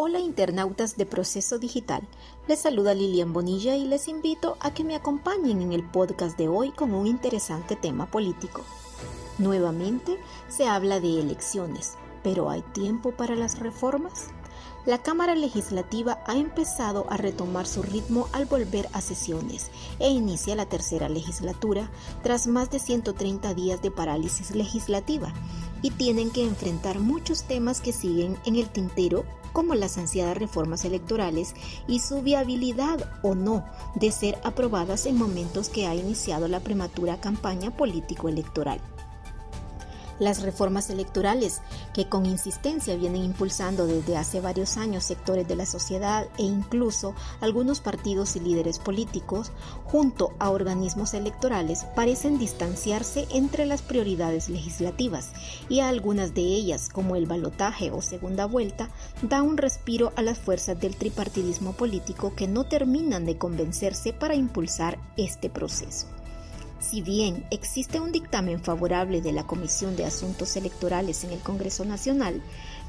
Hola internautas de Proceso Digital, les saluda Lilian Bonilla y les invito a que me acompañen en el podcast de hoy con un interesante tema político. Nuevamente se habla de elecciones, pero ¿hay tiempo para las reformas? La Cámara Legislativa ha empezado a retomar su ritmo al volver a sesiones e inicia la tercera legislatura tras más de 130 días de parálisis legislativa y tienen que enfrentar muchos temas que siguen en el tintero como las ansiadas reformas electorales y su viabilidad o no de ser aprobadas en momentos que ha iniciado la prematura campaña político-electoral las reformas electorales que con insistencia vienen impulsando desde hace varios años sectores de la sociedad e incluso algunos partidos y líderes políticos, junto a organismos electorales, parecen distanciarse entre las prioridades legislativas y a algunas de ellas, como el balotaje o segunda vuelta, da un respiro a las fuerzas del tripartidismo político que no terminan de convencerse para impulsar este proceso. Si bien existe un dictamen favorable de la Comisión de Asuntos Electorales en el Congreso Nacional,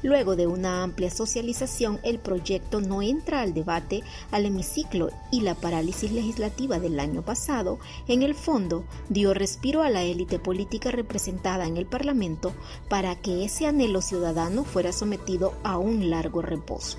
luego de una amplia socialización el proyecto no entra al debate al hemiciclo y la parálisis legislativa del año pasado, en el fondo, dio respiro a la élite política representada en el Parlamento para que ese anhelo ciudadano fuera sometido a un largo reposo.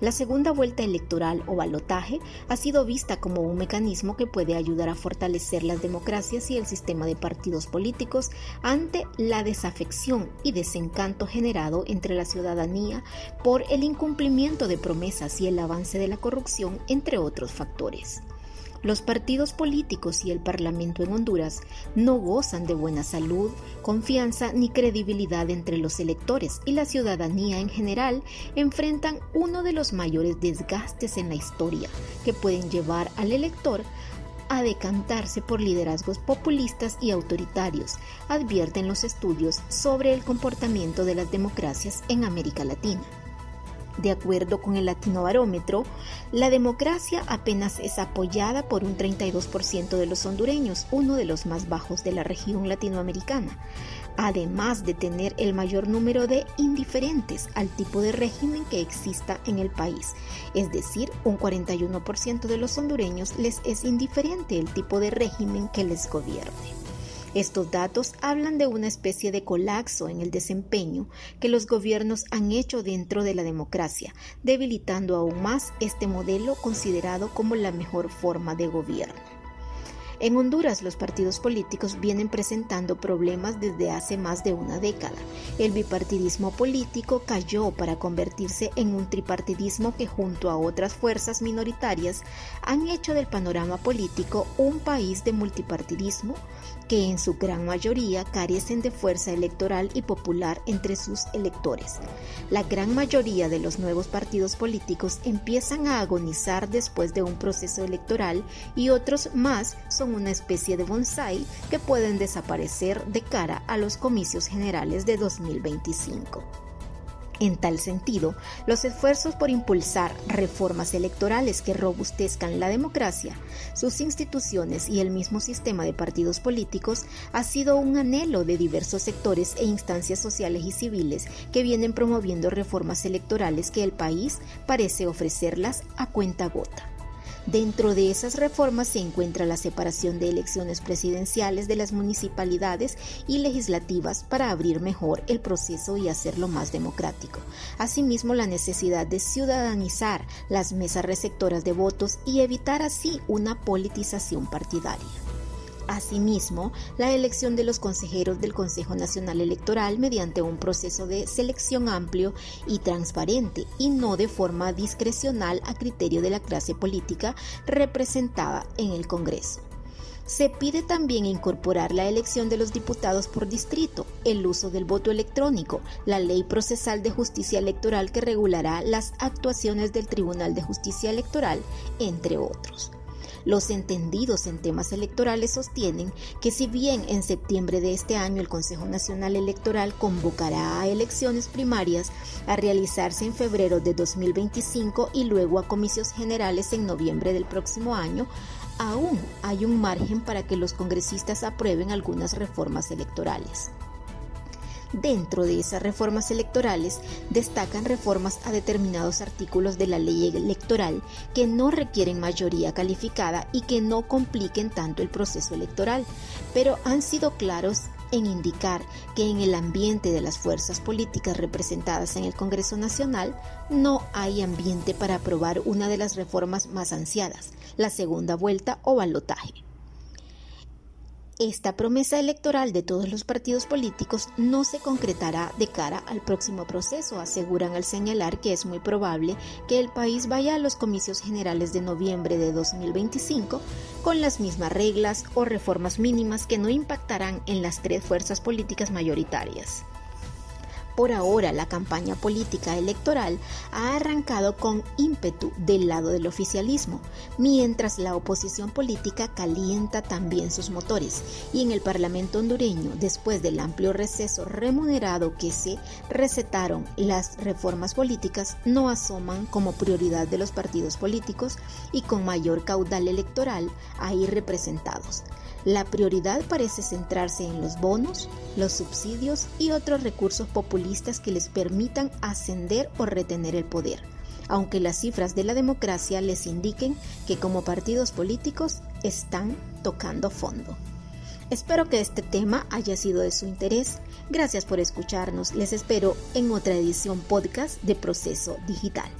La segunda vuelta electoral o balotaje ha sido vista como un mecanismo que puede ayudar a fortalecer las democracias y el sistema de partidos políticos ante la desafección y desencanto generado entre la ciudadanía por el incumplimiento de promesas y el avance de la corrupción, entre otros factores. Los partidos políticos y el Parlamento en Honduras no gozan de buena salud, confianza ni credibilidad entre los electores y la ciudadanía en general enfrentan uno de los mayores desgastes en la historia que pueden llevar al elector a decantarse por liderazgos populistas y autoritarios, advierten los estudios sobre el comportamiento de las democracias en América Latina. De acuerdo con el Latino Barómetro, la democracia apenas es apoyada por un 32% de los hondureños, uno de los más bajos de la región latinoamericana, además de tener el mayor número de indiferentes al tipo de régimen que exista en el país. Es decir, un 41% de los hondureños les es indiferente el tipo de régimen que les gobierne. Estos datos hablan de una especie de colapso en el desempeño que los gobiernos han hecho dentro de la democracia, debilitando aún más este modelo considerado como la mejor forma de gobierno. En Honduras los partidos políticos vienen presentando problemas desde hace más de una década. El bipartidismo político cayó para convertirse en un tripartidismo que junto a otras fuerzas minoritarias han hecho del panorama político un país de multipartidismo que en su gran mayoría carecen de fuerza electoral y popular entre sus electores. La gran mayoría de los nuevos partidos políticos empiezan a agonizar después de un proceso electoral y otros más son una especie de bonsai que pueden desaparecer de cara a los comicios generales de 2025. En tal sentido, los esfuerzos por impulsar reformas electorales que robustezcan la democracia, sus instituciones y el mismo sistema de partidos políticos ha sido un anhelo de diversos sectores e instancias sociales y civiles que vienen promoviendo reformas electorales que el país parece ofrecerlas a cuenta gota. Dentro de esas reformas se encuentra la separación de elecciones presidenciales de las municipalidades y legislativas para abrir mejor el proceso y hacerlo más democrático. Asimismo, la necesidad de ciudadanizar las mesas receptoras de votos y evitar así una politización partidaria. Asimismo, la elección de los consejeros del Consejo Nacional Electoral mediante un proceso de selección amplio y transparente y no de forma discrecional a criterio de la clase política representada en el Congreso. Se pide también incorporar la elección de los diputados por distrito, el uso del voto electrónico, la ley procesal de justicia electoral que regulará las actuaciones del Tribunal de Justicia Electoral, entre otros. Los entendidos en temas electorales sostienen que si bien en septiembre de este año el Consejo Nacional Electoral convocará a elecciones primarias a realizarse en febrero de 2025 y luego a comicios generales en noviembre del próximo año, aún hay un margen para que los congresistas aprueben algunas reformas electorales. Dentro de esas reformas electorales destacan reformas a determinados artículos de la ley electoral que no requieren mayoría calificada y que no compliquen tanto el proceso electoral, pero han sido claros en indicar que en el ambiente de las fuerzas políticas representadas en el Congreso Nacional no hay ambiente para aprobar una de las reformas más ansiadas, la segunda vuelta o balotaje. Esta promesa electoral de todos los partidos políticos no se concretará de cara al próximo proceso, aseguran al señalar que es muy probable que el país vaya a los comicios generales de noviembre de 2025 con las mismas reglas o reformas mínimas que no impactarán en las tres fuerzas políticas mayoritarias. Por ahora, la campaña política electoral ha arrancado con ímpetu del lado del oficialismo, mientras la oposición política calienta también sus motores. Y en el Parlamento hondureño, después del amplio receso remunerado que se recetaron las reformas políticas, no asoman como prioridad de los partidos políticos y con mayor caudal electoral ahí representados. La prioridad parece centrarse en los bonos, los subsidios y otros recursos populistas que les permitan ascender o retener el poder, aunque las cifras de la democracia les indiquen que como partidos políticos están tocando fondo. Espero que este tema haya sido de su interés. Gracias por escucharnos. Les espero en otra edición podcast de Proceso Digital.